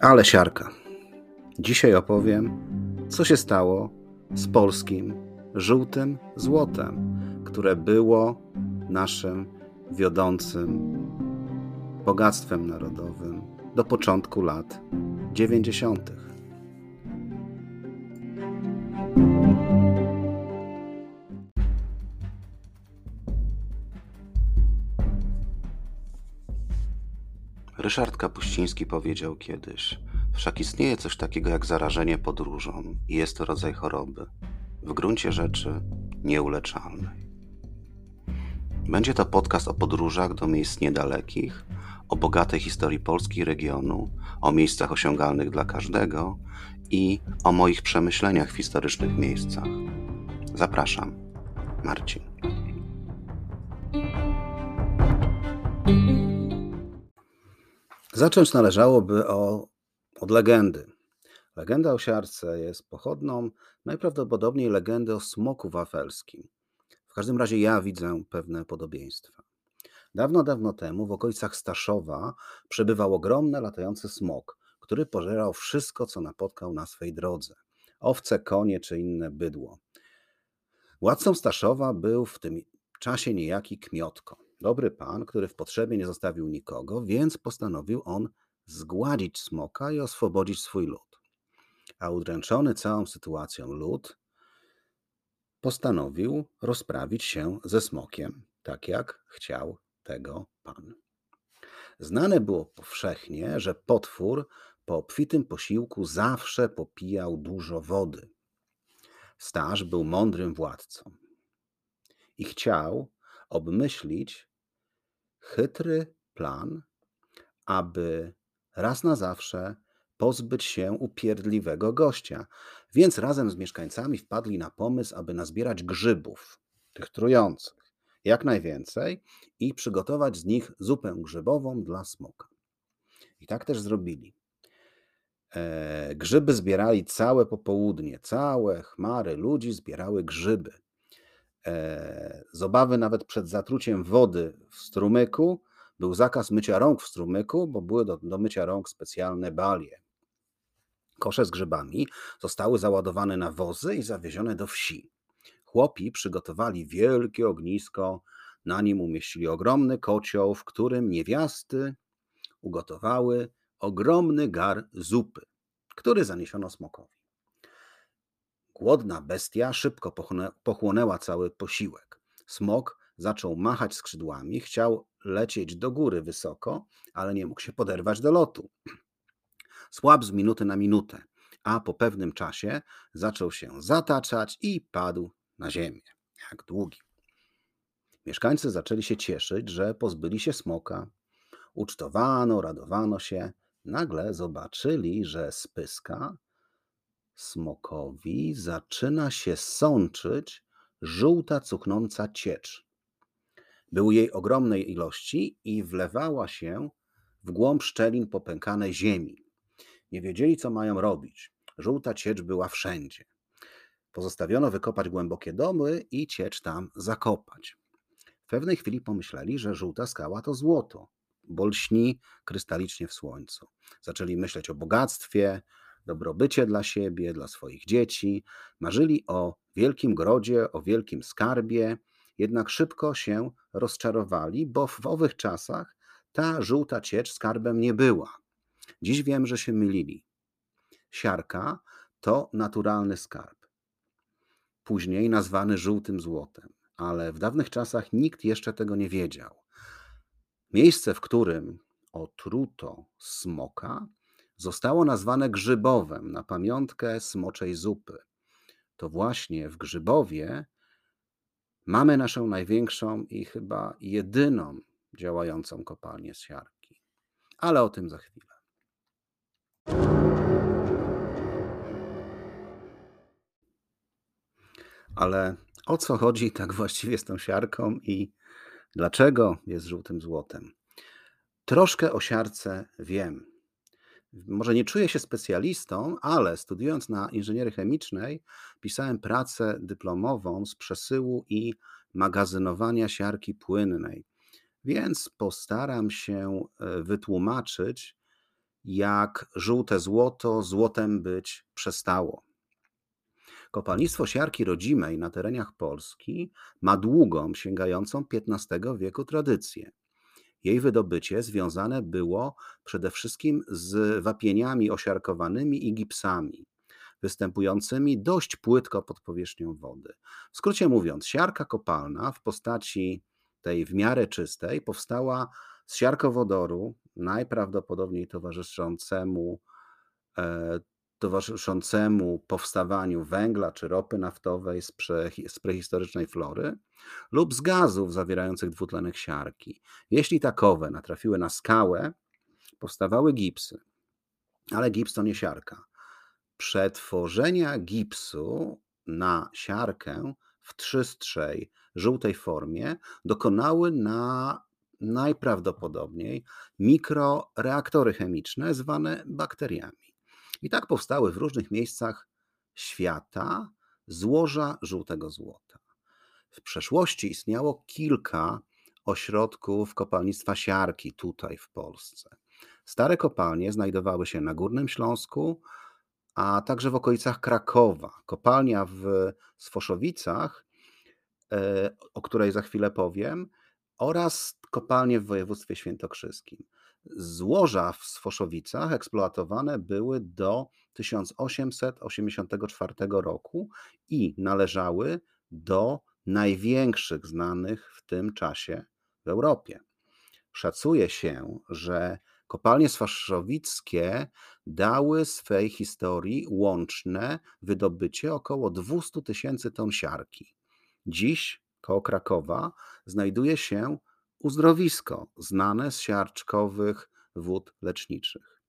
Ale siarka. Dzisiaj opowiem, co się stało z polskim żółtym złotem, które było naszym wiodącym bogactwem narodowym do początku lat 90. Ryszard Kapuściński powiedział kiedyś: Wszak istnieje coś takiego jak zarażenie podróżą i jest to rodzaj choroby, w gruncie rzeczy nieuleczalnej. Będzie to podcast o podróżach do miejsc niedalekich, o bogatej historii Polski regionu, o miejscach osiągalnych dla każdego i o moich przemyśleniach w historycznych miejscach. Zapraszam, Marcin. Zacząć należałoby o, od legendy. Legenda o siarce jest pochodną najprawdopodobniej legendy o smoku wafelskim. W każdym razie ja widzę pewne podobieństwa. Dawno, dawno temu w okolicach Staszowa przebywał ogromny latający smok, który pożerał wszystko, co napotkał na swej drodze. Owce, konie czy inne bydło. Władcą Staszowa był w tym czasie niejaki Kmiotko. Dobry pan, który w potrzebie nie zostawił nikogo, więc postanowił on zgładzić smoka i oswobodzić swój lud. A udręczony całą sytuacją lud postanowił rozprawić się ze smokiem, tak jak chciał tego pan. Znane było powszechnie, że potwór po obfitym posiłku zawsze popijał dużo wody. Staż był mądrym władcą i chciał obmyślić chytry plan, aby raz na zawsze pozbyć się upierdliwego gościa. Więc razem z mieszkańcami wpadli na pomysł, aby nazbierać grzybów, tych trujących, jak najwięcej i przygotować z nich zupę grzybową dla smoka. I tak też zrobili. E, grzyby zbierali całe popołudnie, całe chmary ludzi zbierały grzyby. Z obawy nawet przed zatruciem wody w strumyku był zakaz mycia rąk w strumyku, bo były do, do mycia rąk specjalne balie. Kosze z grzybami zostały załadowane na wozy i zawiezione do wsi. Chłopi przygotowali wielkie ognisko, na nim umieścili ogromny kocioł, w którym niewiasty ugotowały ogromny gar zupy, który zaniesiono smokowi. Głodna bestia szybko pochłonęła cały posiłek. Smok zaczął machać skrzydłami, chciał lecieć do góry wysoko, ale nie mógł się poderwać do lotu. Słab z minuty na minutę, a po pewnym czasie zaczął się zataczać i padł na ziemię, jak długi. Mieszkańcy zaczęli się cieszyć, że pozbyli się smoka. Ucztowano, radowano się. Nagle zobaczyli, że z pyska smokowi zaczyna się sączyć żółta, cuchnąca ciecz. Był jej ogromnej ilości i wlewała się w głąb szczelin popękanej ziemi. Nie wiedzieli, co mają robić. Żółta ciecz była wszędzie. Pozostawiono wykopać głębokie domy i ciecz tam zakopać. W pewnej chwili pomyśleli, że żółta skała to złoto, bo lśni krystalicznie w słońcu. Zaczęli myśleć o bogactwie, dobrobycie dla siebie, dla swoich dzieci. Marzyli o wielkim grodzie, o wielkim skarbie, jednak szybko się rozczarowali, bo w owych czasach ta żółta ciecz skarbem nie była. Dziś wiem, że się mylili. Siarka to naturalny skarb, później nazwany żółtym złotem, ale w dawnych czasach nikt jeszcze tego nie wiedział. Miejsce, w którym otruto smoka, zostało nazwane Grzybowem na pamiątkę smoczej zupy. To właśnie w Grzybowie mamy naszą największą i chyba jedyną działającą kopalnię z siarki. Ale o tym za chwilę. Ale o co chodzi tak właściwie z tą siarką i dlaczego jest żółtym złotem? Troszkę o siarce wiem. Może nie czuję się specjalistą, ale studiując na inżynierii chemicznej, pisałem pracę dyplomową z przesyłu i magazynowania siarki płynnej. Więc postaram się e, wytłumaczyć, jak żółte złoto złotem być przestało. Kopalnictwo siarki rodzimej na terenach Polski ma długą, sięgającą XV wieku tradycję. Jej wydobycie związane było przede wszystkim z wapieniami osiarkowanymi i gipsami, występującymi dość płytko pod powierzchnią wody. W skrócie mówiąc, siarka kopalna w postaci tej w miarę czystej powstała z siarkowodoru, najprawdopodobniej towarzyszącemu e, towarzyszącemu powstawaniu węgla czy ropy naftowej z, pre, z prehistorycznej flory lub z gazów zawierających dwutlenek siarki. Jeśli takowe natrafiły na skałę, powstawały gipsy, ale gips to nie siarka. Przetworzenia gipsu na siarkę w trzystszej, żółtej formie dokonały na najprawdopodobniej mikroreaktory chemiczne zwane bakteriami. I tak powstały w różnych miejscach świata złoża żółtego złota. W przeszłości istniało kilka ośrodków kopalnictwa siarki tutaj w Polsce. Stare kopalnie znajdowały się na Górnym Śląsku, a także w okolicach Krakowa. Kopalnia w Sfoszowicach, e, o której za chwilę powiem, oraz kopalnie w województwie świętokrzyskim. Złoża w Sfoszowicach eksploatowane były do 1884 roku i należały do największych znanych w tym czasie w Europie. Szacuje się, że kopalnie sfoszowickie dały swej historii łączne wydobycie około 200 tysięcy ton siarki. Dziś koło Krakowa znajduje się uzdrowisko znane z siarczkowych wód leczniczych.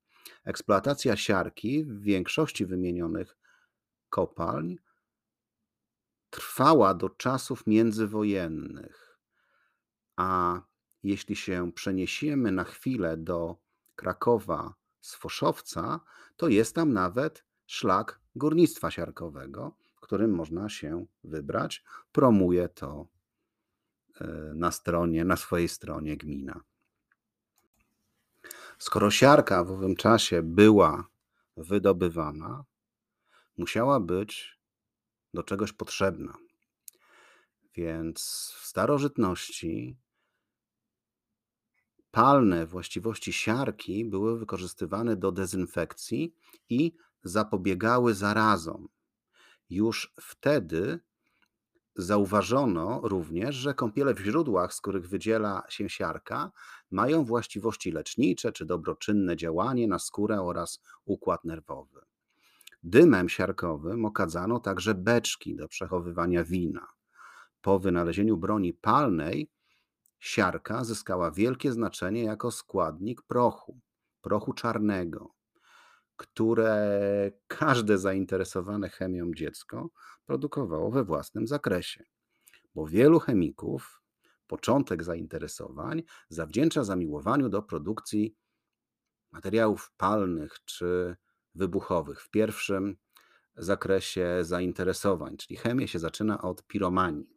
Eksploatacja siarki w większości wymienionych kopalń trwała do czasów międzywojennych, a jeśli się przeniesiemy na chwilę do Krakowa z Foszowca, to jest tam nawet szlak górnictwa siarkowego, którym można się wybrać. Promuje to na stronie, na swojej stronie gmina. Skoro siarka w owym czasie była wydobywana, musiała być do czegoś potrzebna. Więc w starożytności palne właściwości siarki były wykorzystywane do dezynfekcji i zapobiegały zarazom. Już wtedy zauważono również, że kąpiele w źródłach, z których wydziela się siarka, mają właściwości lecznicze czy dobroczynne działanie na skórę oraz układ nerwowy. Dymem siarkowym okadzano także beczki do przechowywania wina. Po wynalezieniu broni palnej siarka zyskała wielkie znaczenie jako składnik prochu, prochu czarnego, które każde zainteresowane chemią dziecko produkowało we własnym zakresie. Bo wielu chemików początek zainteresowań zawdzięcza zamiłowaniu do produkcji materiałów palnych czy wybuchowych. W pierwszym zakresie zainteresowań, czyli chemia się zaczyna od piromanii.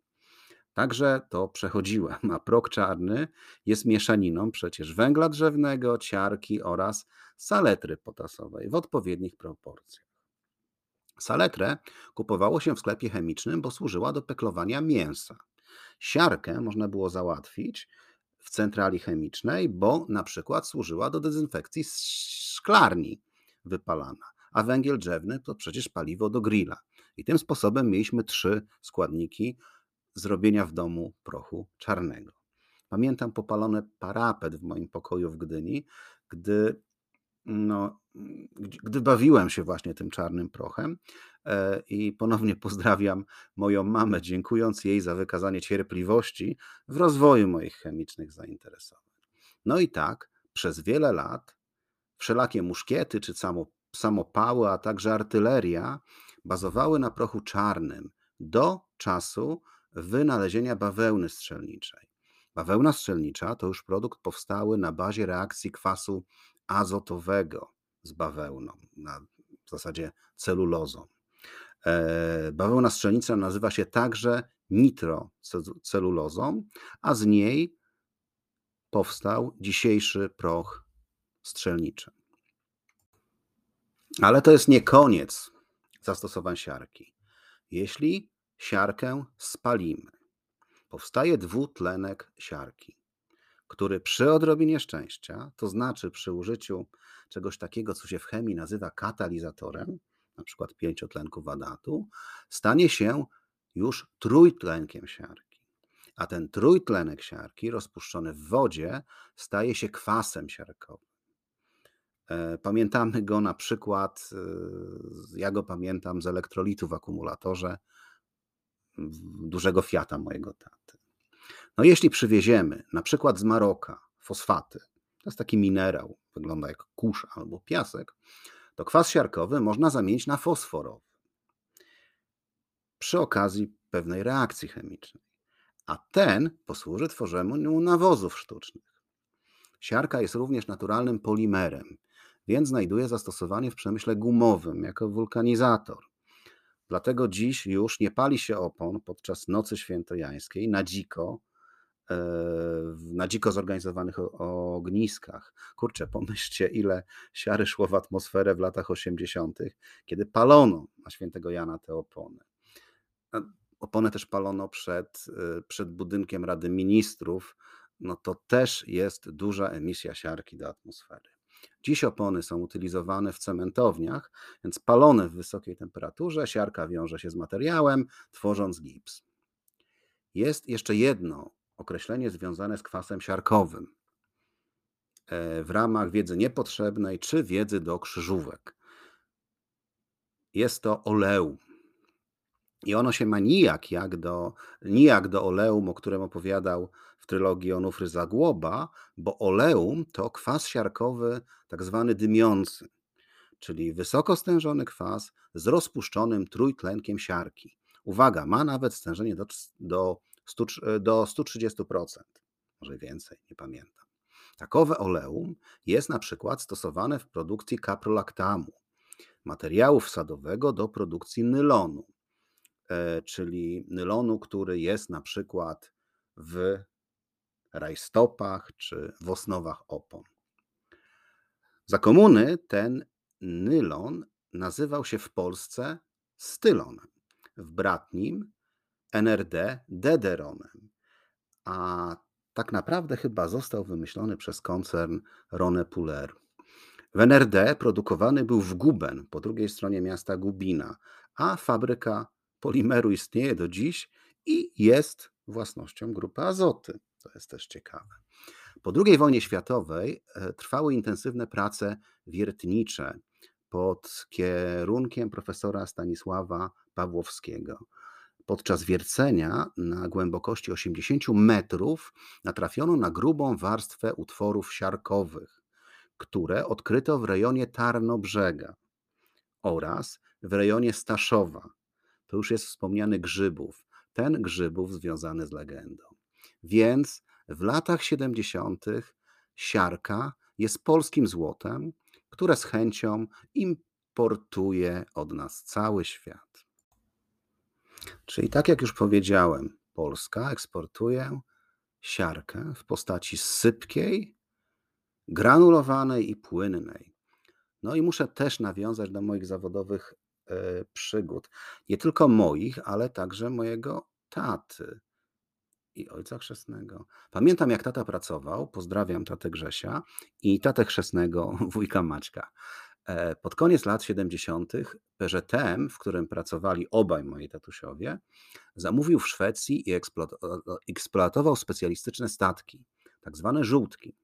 Także to przechodziłem, a prok czarny jest mieszaniną przecież węgla drzewnego, ciarki oraz saletry potasowej w odpowiednich proporcjach. Saletrę kupowało się w sklepie chemicznym, bo służyła do peklowania mięsa. Siarkę można było załatwić w centrali chemicznej, bo na przykład służyła do dezynfekcji szklarni wypalana, a węgiel drzewny to przecież paliwo do grilla. I tym sposobem mieliśmy trzy składniki zrobienia w domu prochu czarnego. Pamiętam popalony parapet w moim pokoju w Gdyni, gdy, no, gdy bawiłem się właśnie tym czarnym prochem. E, I ponownie pozdrawiam moją mamę, dziękując jej za wykazanie cierpliwości w rozwoju moich chemicznych zainteresowań. No i tak przez wiele lat wszelakie muszkiety czy samopały, a także artyleria bazowały na prochu czarnym do czasu, wynalezienia bawełny strzelniczej. Bawełna strzelnicza to już produkt powstały na bazie reakcji kwasu azotowego z bawełną, na w zasadzie celulozą. E, bawełna strzelnicza nazywa się także nitrocelulozą, a z niej powstał dzisiejszy proch strzelniczy. Ale to jest nie koniec zastosowań siarki. Jeśli siarkę spalimy, powstaje dwutlenek siarki, który przy odrobinie szczęścia, to znaczy przy użyciu czegoś takiego, co się w chemii nazywa katalizatorem, na przykład pięciotlenku wadatu, stanie się już trójtlenkiem siarki. A ten trójtlenek siarki rozpuszczony w wodzie staje się kwasem siarkowym. E, pamiętamy go na przykład, e, ja go pamiętam z elektrolitu w akumulatorze dużego Fiata mojego taty. No jeśli przywieziemy na przykład z Maroka fosfaty, to jest taki minerał, wygląda jak kurz albo piasek, to kwas siarkowy można zamienić na fosforowy przy okazji pewnej reakcji chemicznej, a ten posłuży tworzeniu nawozów sztucznych. Siarka jest również naturalnym polimerem, więc znajduje zastosowanie w przemyśle gumowym jako wulkanizator. Dlatego dziś już nie pali się opon podczas nocy świętojańskiej na dziko, e, na dziko zorganizowanych ogniskach. Kurczę, pomyślcie, ile siary szło w atmosferę w latach 80., kiedy palono na świętego Jana te opony. Opony też palono przed, e, przed budynkiem Rady Ministrów. No to też jest duża emisja siarki do atmosfery. Dziś opony są utylizowane w cementowniach, więc palone w wysokiej temperaturze, siarka wiąże się z materiałem, tworząc gips. Jest jeszcze jedno określenie związane z kwasem siarkowym e, w ramach wiedzy niepotrzebnej czy wiedzy do krzyżówek. Jest to oleum. I ono się ma nijak jak do, nijak do oleum, o którym opowiadał trylogii Onufry Zagłoba, bo oleum to kwas siarkowy, tak zwany dymiący, czyli wysoko stężony kwas z rozpuszczonym trójtlenkiem siarki. Uwaga, ma nawet stężenie do, do, 100, do 130%, może więcej, nie pamiętam. Takowe oleum jest na przykład stosowane w produkcji kaprolaktamu, materiału wsadowego do produkcji nylonu. E, czyli nylonu, który jest na przykład w rajstopach czy w osnowach opon. Za komuny ten nylon nazywał się w Polsce stylonem, w bratnim NRD dederonem, a tak naprawdę chyba został wymyślony przez koncern Rone Puller. W NRD produkowany był w Guben, po drugiej stronie miasta Gubina, a fabryka polimeru istnieje do dziś i jest własnością grupy Azoty. To jest też ciekawe. Po II wojnie światowej e, trwały intensywne prace wiertnicze pod kierunkiem profesora Stanisława Pawłowskiego. Podczas wiercenia na głębokości 80 metrów natrafiono na grubą warstwę utworów siarkowych, które odkryto w rejonie Tarnobrzega oraz w rejonie Staszowa, to już jest wspomniany Grzybów. Ten Grzybów związany z legendą. Więc w latach 70. siarka jest polskim złotem, które z chęcią importuje od nas cały świat. Czyli tak jak już powiedziałem, Polska eksportuje siarkę w postaci sypkiej, granulowanej i płynnej. No i muszę też nawiązać do moich zawodowych E, przygód. Nie tylko moich, ale także mojego taty i ojca chrzestnego. Pamiętam, jak tata pracował, pozdrawiam tatę Grzesia i tatę chrzestnego wujka Maćka. E, pod koniec lat 70. PZM, w którym pracowali obaj moi tatusiowie, zamówił w Szwecji i eksploatował specjalistyczne statki, tak zwane żółtki.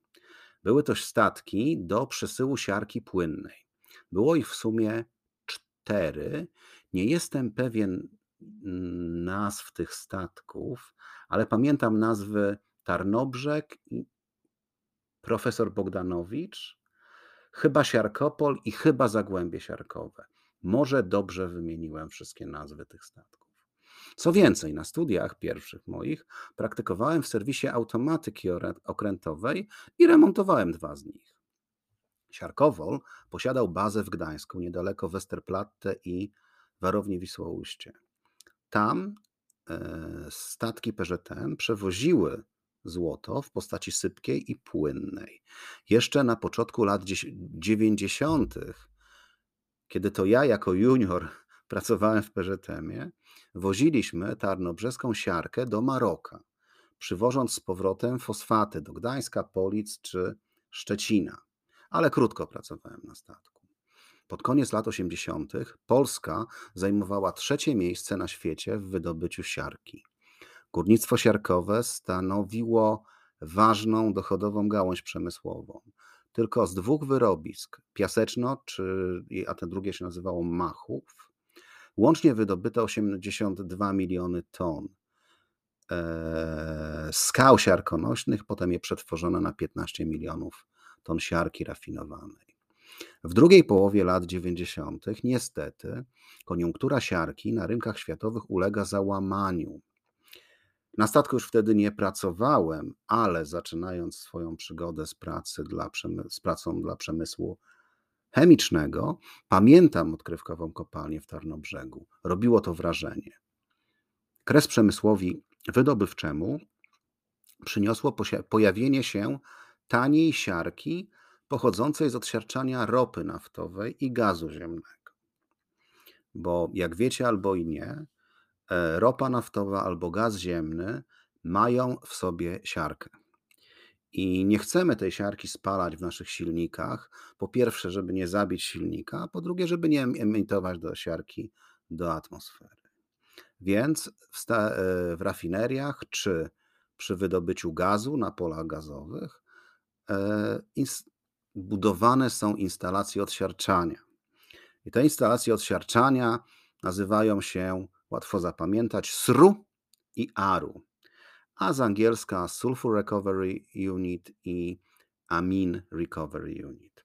Były to statki do przesyłu siarki płynnej. Było ich w sumie cztery. Nie jestem pewien nazw tych statków, ale pamiętam nazwy Tarnobrzeg i profesor Bogdanowicz, chyba Siarkopol i chyba Zagłębie Siarkowe. Może dobrze wymieniłem wszystkie nazwy tych statków. Co więcej, na studiach pierwszych moich praktykowałem w serwisie automatyki okrętowej i remontowałem dwa z nich. Siarkowol posiadał bazę w Gdańsku, niedaleko Westerplatte i warowni Wisłoujście. Tam e, statki PZM przewoziły złoto w postaci sypkiej i płynnej. Jeszcze na początku lat 90., kiedy to ja jako junior pracowałem w PŻM-ie, woziliśmy tarnobrzeską siarkę do Maroka, przywożąc z powrotem fosfaty do Gdańska, Polic czy Szczecina. Ale krótko pracowałem na statku. Pod koniec lat 80. Polska zajmowała trzecie miejsce na świecie w wydobyciu siarki. Górnictwo siarkowe stanowiło ważną dochodową gałąź przemysłową. Tylko z dwóch wyrobisk, Piaseczno, czy, a te drugie się nazywało Machów, łącznie wydobyto 82 miliony ton e, skał siarkonośnych, potem je przetworzono na 15 milionów ton siarki rafinowanej. W drugiej połowie lat 90. niestety koniunktura siarki na rynkach światowych ulega załamaniu. Na statku już wtedy nie pracowałem, ale zaczynając swoją przygodę z, pracy dla z pracą dla przemysłu chemicznego, pamiętam odkrywkową kopalnię w Tarnobrzegu. Robiło to wrażenie. Kres przemysłowi wydobywczemu przyniosło pojawienie się taniej siarki pochodzącej z odsiarczania ropy naftowej i gazu ziemnego. Bo jak wiecie albo i nie, e, ropa naftowa albo gaz ziemny mają w sobie siarkę. I nie chcemy tej siarki spalać w naszych silnikach. Po pierwsze, żeby nie zabić silnika, a po drugie, żeby nie emitować do siarki do atmosfery. Więc w, e, w rafineriach czy przy wydobyciu gazu na polach gazowych e, budowane są instalacje odsiarczania. I te instalacje odsiarczania nazywają się, łatwo zapamiętać, SRU i ARU, a z angielska Sulfur Recovery Unit i Amin Recovery Unit.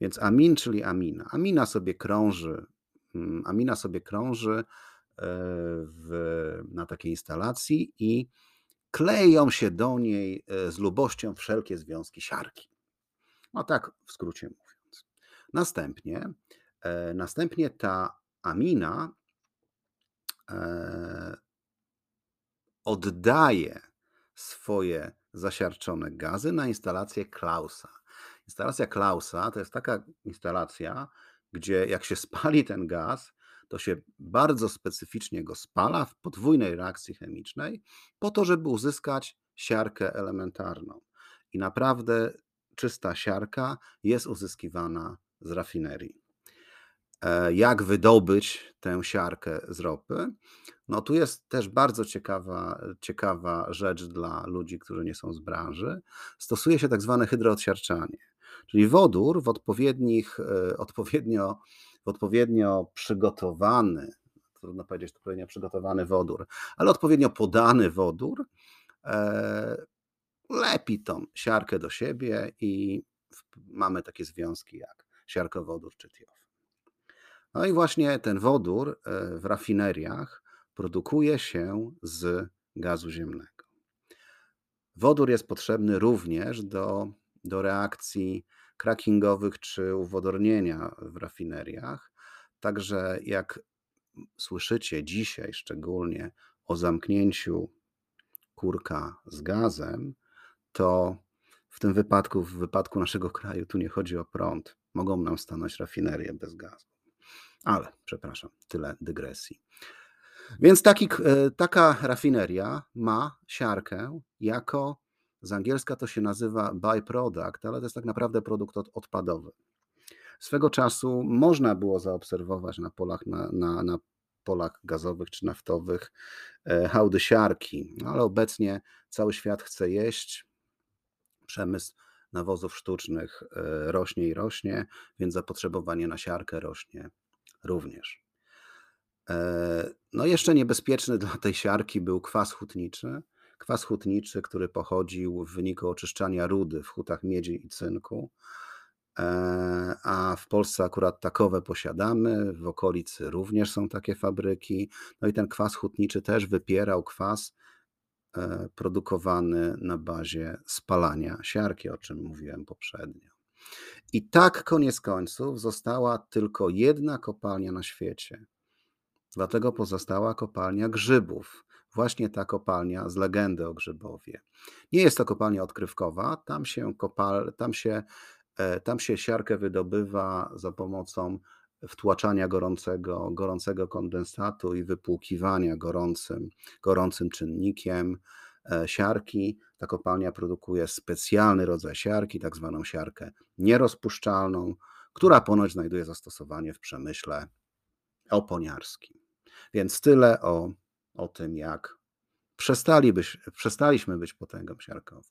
Więc amin, czyli amina. Amina sobie krąży, mm, amina sobie krąży e, w, na takiej instalacji i kleją się do niej e, z lubością wszelkie związki siarki. No tak w skrócie mówiąc. Następnie, e, następnie ta amina e, oddaje swoje zasiarczone gazy na instalację Klausa. Instalacja Klausa to jest taka instalacja, gdzie jak się spali ten gaz, to się bardzo specyficznie go spala w podwójnej reakcji chemicznej, po to, żeby uzyskać siarkę elementarną. I naprawdę czysta siarka jest uzyskiwana z rafinerii. E, jak wydobyć tę siarkę z ropy? No tu jest też bardzo ciekawa, ciekawa rzecz dla ludzi, którzy nie są z branży. Stosuje się tak zwane hydroodsiarczanie, czyli wodór w odpowiednich, e, odpowiednio, w odpowiednio przygotowany, trudno powiedzieć odpowiednio przygotowany wodór, ale odpowiednio podany wodór e, lepi tą siarkę do siebie i mamy takie związki jak siarkowodór czy tiof. No i właśnie ten wodór e, w rafineriach produkuje się z gazu ziemnego. Wodór jest potrzebny również do, do reakcji crackingowych czy uwodornienia w rafineriach. Także jak słyszycie dzisiaj szczególnie o zamknięciu kurka z gazem, to w tym wypadku, w wypadku naszego kraju, tu nie chodzi o prąd. Mogą nam stanąć rafinerie bez gazu. Ale, przepraszam, tyle dygresji. Więc taki, e, taka rafineria ma siarkę jako, z angielska to się nazywa byproduct, ale to jest tak naprawdę produkt odpadowy. Swego czasu można było zaobserwować na polach, na, na, na polach gazowych czy naftowych e, hałdy siarki, ale obecnie cały świat chce jeść, przemysł nawozów sztucznych e, rośnie i rośnie, więc zapotrzebowanie na siarkę rośnie również. E, no jeszcze niebezpieczny dla tej siarki był kwas hutniczy. Kwas hutniczy, który pochodził w wyniku oczyszczania rudy w hutach miedzi i cynku. E, a w Polsce akurat takowe posiadamy, w okolicy również są takie fabryki. No i ten kwas hutniczy też wypierał kwas produkowany na bazie spalania siarki, o czym mówiłem poprzednio. I tak koniec końców została tylko jedna kopalnia na świecie. Dlatego pozostała kopalnia grzybów. Właśnie ta kopalnia z legendy o Grzybowie. Nie jest to kopalnia odkrywkowa, tam się, kopal, tam się, e, tam się siarkę wydobywa za pomocą wtłaczania gorącego, gorącego kondensatu i wypłukiwania gorącym, gorącym czynnikiem e, siarki. Ta kopalnia produkuje specjalny rodzaj siarki, tak zwaną siarkę nierozpuszczalną, która ponoć znajduje zastosowanie w przemyśle oponiarskim. Więc tyle o, o tym, jak przestali przestaliśmy być potęgą siarkową.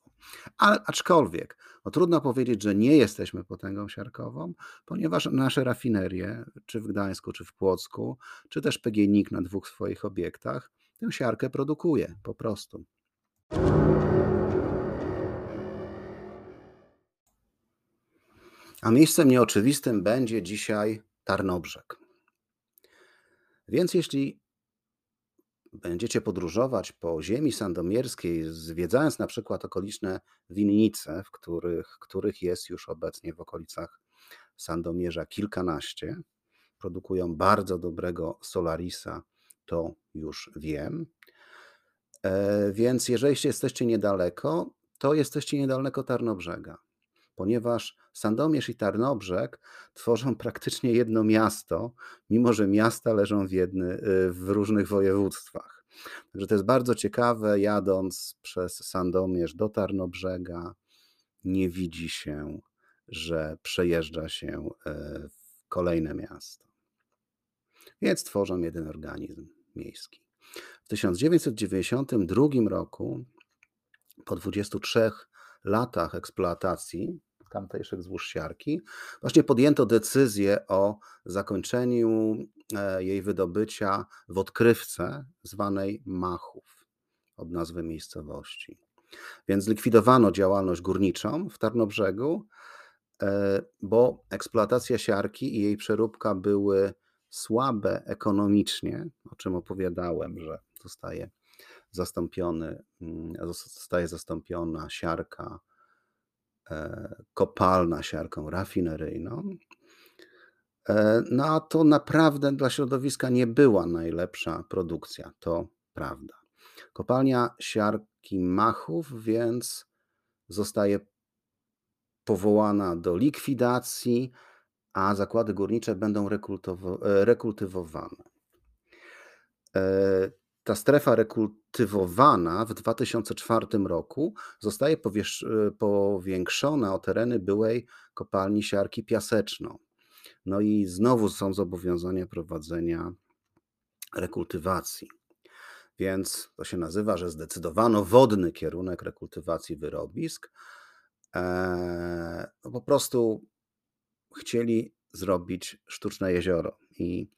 A, aczkolwiek no, trudno powiedzieć, że nie jesteśmy potęgą siarkową, ponieważ nasze rafinerie, czy w Gdańsku, czy w Płocku, czy też PGNiG na dwóch swoich obiektach, tę siarkę produkuje po prostu. A miejscem nieoczywistym będzie dzisiaj Tarnobrzeg. Więc jeśli będziecie podróżować po ziemi sandomierskiej, zwiedzając na przykład okoliczne winnice, w których, których jest już obecnie w okolicach Sandomierza kilkanaście, produkują bardzo dobrego Solarisa, to już wiem. E, więc jeżeli jesteście niedaleko, to jesteście niedaleko Tarnobrzega ponieważ Sandomierz i Tarnobrzeg tworzą praktycznie jedno miasto, mimo że miasta leżą w, jedny, y, w różnych województwach. Także to jest bardzo ciekawe, jadąc przez Sandomierz do Tarnobrzega, nie widzi się, że przejeżdża się y, w kolejne miasto. Więc tworzą jeden organizm miejski. W 1992 roku, po 23 latach eksploatacji, tamtejszych złóż siarki, właśnie podjęto decyzję o zakończeniu e, jej wydobycia w odkrywce zwanej Machów, od nazwy miejscowości. Więc zlikwidowano działalność górniczą w Tarnobrzegu, e, bo eksploatacja siarki i jej przeróbka były słabe ekonomicznie, o czym opowiadałem, że zostaje zastąpiony, mm, zostaje zastąpiona siarka kopalna siarką rafineryjną. E, no a to naprawdę dla środowiska nie była najlepsza produkcja, to prawda. Kopalnia siarki Machów więc zostaje powołana do likwidacji, a zakłady górnicze będą e, rekultywowane. Ta strefa rekultywowana w 2004 roku zostaje powiększona o tereny byłej kopalni siarki piaseczną. No i znowu są zobowiązania prowadzenia rekultywacji. Więc to się nazywa, że zdecydowano wodny kierunek rekultywacji wyrobisk. Eee, po prostu chcieli zrobić sztuczne jezioro i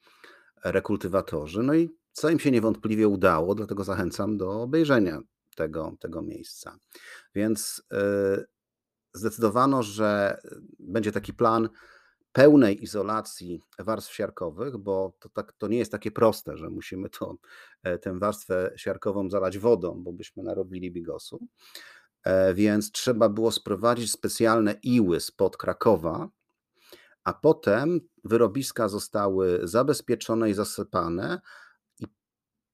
rekultywatorzy. No i co im się niewątpliwie udało, dlatego zachęcam do obejrzenia tego, tego miejsca. Więc yy, zdecydowano, że będzie taki plan pełnej izolacji warstw siarkowych, bo to, tak, to nie jest takie proste, że musimy to, e, tę warstwę siarkową zalać wodą, bo byśmy narobili bigosu. E, więc trzeba było sprowadzić specjalne iły spod Krakowa, a potem wyrobiska zostały zabezpieczone i zasypane,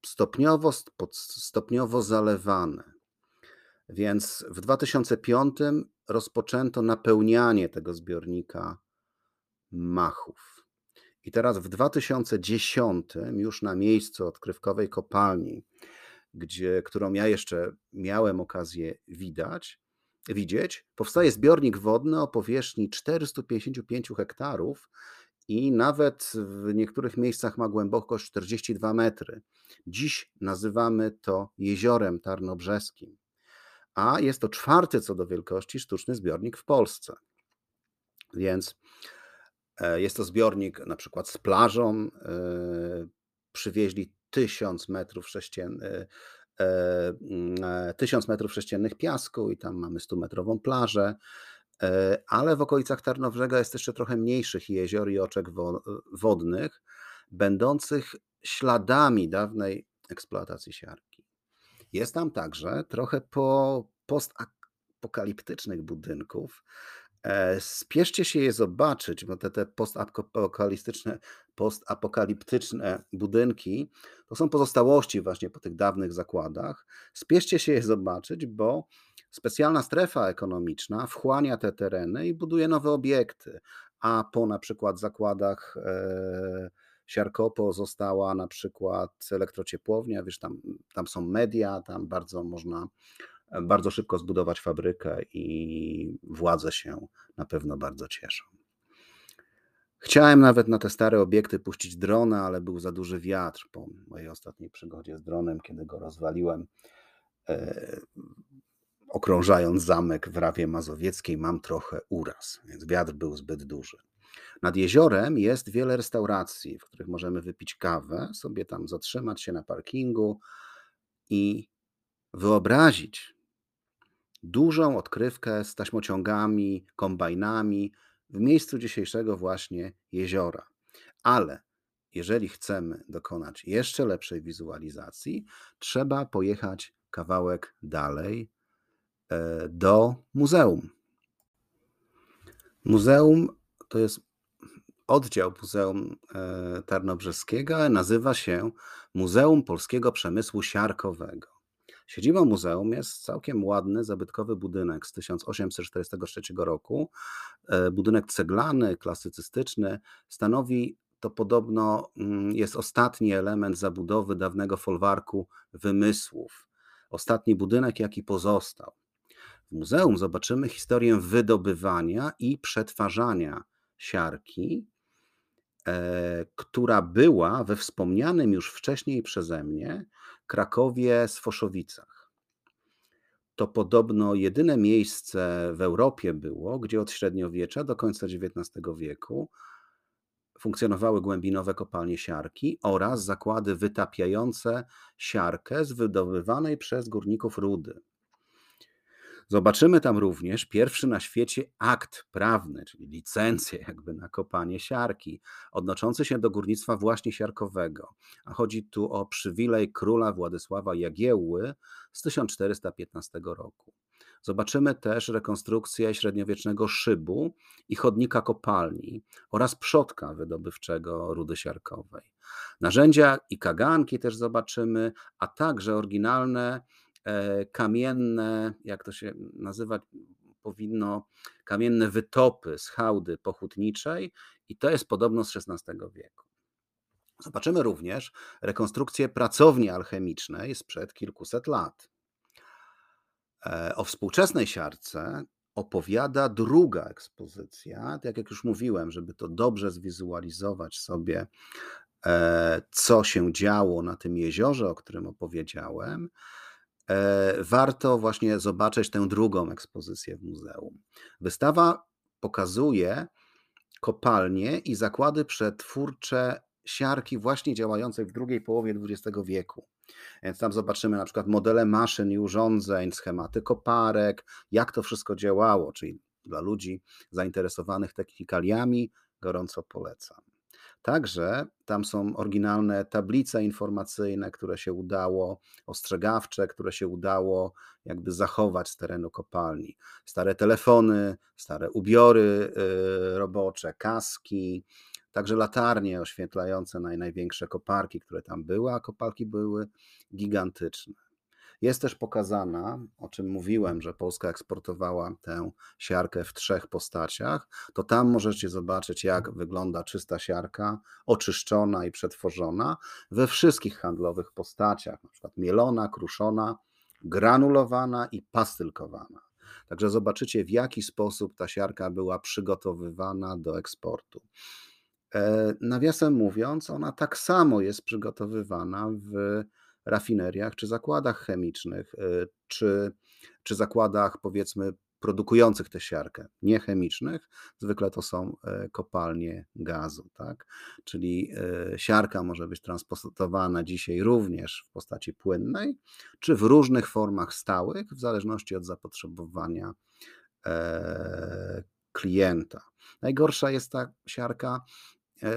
stopniowo, stopniowo zalewane. Więc w 2005 rozpoczęto napełnianie tego zbiornika Machów. I teraz w 2010 już na miejscu odkrywkowej kopalni, gdzie, którą ja jeszcze miałem okazję widać, widzieć, powstaje zbiornik wodny o powierzchni 455 hektarów i nawet w niektórych miejscach ma głębokość 42 metry. Dziś nazywamy to jeziorem tarnobrzeskim, a jest to czwarty co do wielkości sztuczny zbiornik w Polsce. Więc e, jest to zbiornik na przykład z plażą. E, przywieźli 1000 metrów sześciennych. 1000 metrów sześciennych piasku i tam mamy 100-metrową plażę. E, ale w okolicach Tarnowrzega jest jeszcze trochę mniejszych jezior i oczek wodnych, będących śladami dawnej eksploatacji siarki. Jest tam także trochę po postapokaliptycznych budynków. E, spieszcie się je zobaczyć, bo te, te postapokaliptyczne budynki to są pozostałości właśnie po tych dawnych zakładach. Spieszcie się je zobaczyć, bo Specjalna strefa ekonomiczna wchłania te tereny i buduje nowe obiekty, a po na przykład zakładach e, Siarkopo została na przykład elektrociepłownia, wiesz, tam, tam są media, tam bardzo można bardzo szybko zbudować fabrykę i władze się na pewno bardzo cieszą. Chciałem nawet na te stare obiekty puścić drona, ale był za duży wiatr po mojej ostatniej przygodzie z dronem, kiedy go rozwaliłem. Okrążając zamek w Rawie Mazowieckiej, mam trochę uraz, więc wiatr był zbyt duży. Nad jeziorem jest wiele restauracji, w których możemy wypić kawę, sobie tam zatrzymać się na parkingu i wyobrazić dużą odkrywkę z taśmociągami, kombajnami w miejscu dzisiejszego właśnie jeziora. Ale jeżeli chcemy dokonać jeszcze lepszej wizualizacji, trzeba pojechać kawałek dalej do muzeum. Muzeum to jest oddział Muzeum e, Tarnobrzeskiego, nazywa się Muzeum Polskiego Przemysłu Siarkowego. Siedzibą muzeum jest całkiem ładny, zabytkowy budynek z 1843 roku. E, budynek ceglany, klasycystyczny, stanowi to podobno mm, jest ostatni element zabudowy dawnego folwarku wymysłów. Ostatni budynek, jaki pozostał. W muzeum zobaczymy historię wydobywania i przetwarzania siarki, e, która była we wspomnianym już wcześniej przeze mnie Krakowie Sfoszowicach. To podobno jedyne miejsce w Europie było, gdzie od średniowiecza do końca XIX wieku funkcjonowały głębinowe kopalnie siarki oraz zakłady wytapiające siarkę z wydobywanej przez górników rudy. Zobaczymy tam również pierwszy na świecie akt prawny, czyli licencję jakby na kopanie siarki, odnoszący się do górnictwa właśnie siarkowego. A chodzi tu o przywilej króla Władysława Jagiełły z 1415 roku. Zobaczymy też rekonstrukcję średniowiecznego szybu i chodnika kopalni oraz przodka wydobywczego rudy siarkowej. Narzędzia i kaganki też zobaczymy, a także oryginalne kamienne, jak to się nazywać powinno, kamienne wytopy z hałdy pochutniczej i to jest podobno z XVI wieku. Zobaczymy również rekonstrukcję pracowni alchemicznej sprzed kilkuset lat. E, o współczesnej siarce opowiada druga ekspozycja. Tak jak już mówiłem, żeby to dobrze zwizualizować sobie, e, co się działo na tym jeziorze, o którym opowiedziałem, E, warto właśnie zobaczyć tę drugą ekspozycję w muzeum. Wystawa pokazuje kopalnie i zakłady przetwórcze siarki właśnie działającej w drugiej połowie XX wieku. Więc tam zobaczymy na przykład modele maszyn i urządzeń, schematy koparek, jak to wszystko działało, czyli dla ludzi zainteresowanych technikaliami gorąco polecam. Także tam są oryginalne tablice informacyjne, które się udało, ostrzegawcze, które się udało jakby zachować z terenu kopalni. Stare telefony, stare ubiory y, robocze, kaski, także latarnie oświetlające największe koparki, które tam były, a kopalki były gigantyczne. Jest też pokazana, o czym mówiłem, że Polska eksportowała tę siarkę w trzech postaciach, to tam możecie zobaczyć, jak wygląda czysta siarka, oczyszczona i przetworzona we wszystkich handlowych postaciach, na przykład mielona, kruszona, granulowana i pastylkowana. Także zobaczycie, w jaki sposób ta siarka była przygotowywana do eksportu. E, nawiasem mówiąc, ona tak samo jest przygotowywana w rafineriach czy zakładach chemicznych, y, czy, czy zakładach powiedzmy produkujących tę siarkę, niechemicznych, zwykle to są e, kopalnie gazu, tak? Czyli e, siarka może być transportowana dzisiaj również w postaci płynnej, czy w różnych formach stałych, w zależności od zapotrzebowania e, klienta. Najgorsza jest ta siarka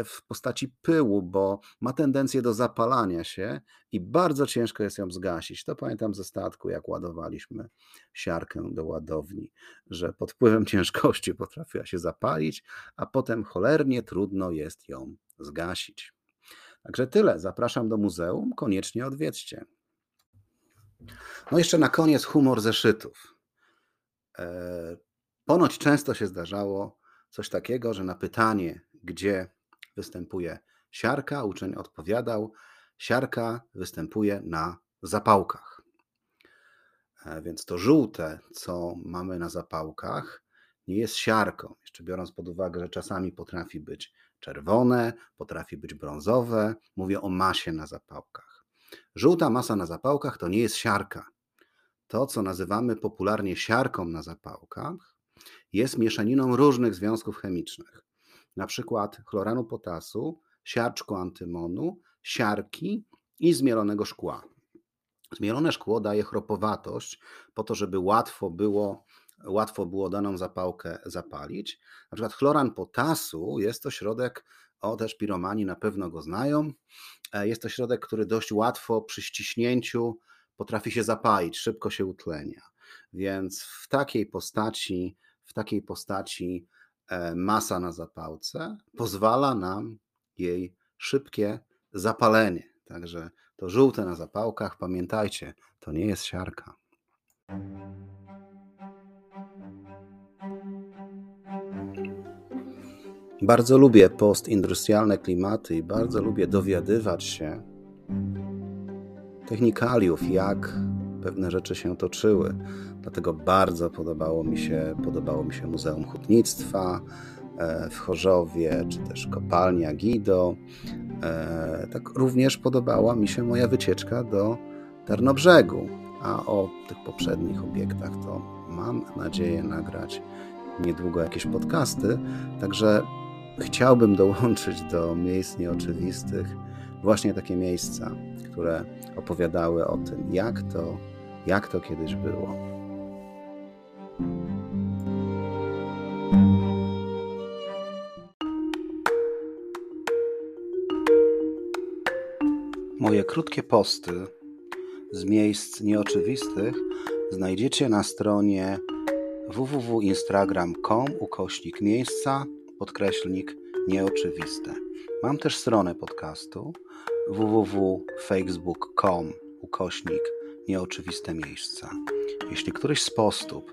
w postaci pyłu, bo ma tendencję do zapalania się i bardzo ciężko jest ją zgasić. To pamiętam ze statku, jak ładowaliśmy siarkę do ładowni, że pod wpływem ciężkości potrafiła się zapalić, a potem cholernie trudno jest ją zgasić. Także tyle. Zapraszam do muzeum. Koniecznie odwiedźcie. No jeszcze na koniec humor zeszytów. E, ponoć często się zdarzało coś takiego, że na pytanie, gdzie występuje siarka, uczeń odpowiadał: Siarka występuje na zapałkach. E, więc to żółte, co mamy na zapałkach, nie jest siarką. Jeszcze biorąc pod uwagę, że czasami potrafi być czerwone, potrafi być brązowe. Mówię o masie na zapałkach. Żółta masa na zapałkach to nie jest siarka. To, co nazywamy popularnie siarką na zapałkach, jest mieszaniną różnych związków chemicznych, na przykład chloranu potasu, siarczku antymonu, siarki i zmielonego szkła. Zmielone szkło daje chropowatość po to, żeby łatwo było, łatwo było daną zapałkę zapalić. Na przykład chloran potasu jest to środek, o też piromani na pewno go znają. E, jest to środek, który dość łatwo przy ściśnięciu potrafi się zapalić, szybko się utlenia. Więc w takiej postaci, w takiej postaci masa na zapałce pozwala nam jej szybkie zapalenie. Także to żółte na zapałkach, pamiętajcie, to nie jest siarka. Bardzo lubię postindustrialne klimaty i bardzo lubię dowiadywać się technikaliów, jak pewne rzeczy się toczyły. Dlatego bardzo podobało mi się, podobało mi się Muzeum Hutnictwa e, w Chorzowie, czy też kopalnia Gido. E, tak również podobała mi się moja wycieczka do Tarnobrzegu, a o tych poprzednich obiektach to mam nadzieję nagrać niedługo jakieś podcasty, także chciałbym dołączyć do miejsc nieoczywistych właśnie takie miejsca, które opowiadały o tym, jak to, jak to kiedyś było. Moje krótkie posty z miejsc nieoczywistych znajdziecie na stronie www.instagram.com ukośnik miejsca podkreślnik nieoczywiste. Mam też stronę podcastu www.facebook.com ukośnik nieoczywiste miejsca. Jeśli któryś z postów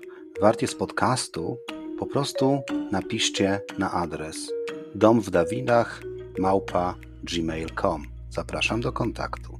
wart jest podcastu, po prostu napiszcie na adres dom w Dawidach małpa gmail.com. Zapraszam do kontaktu.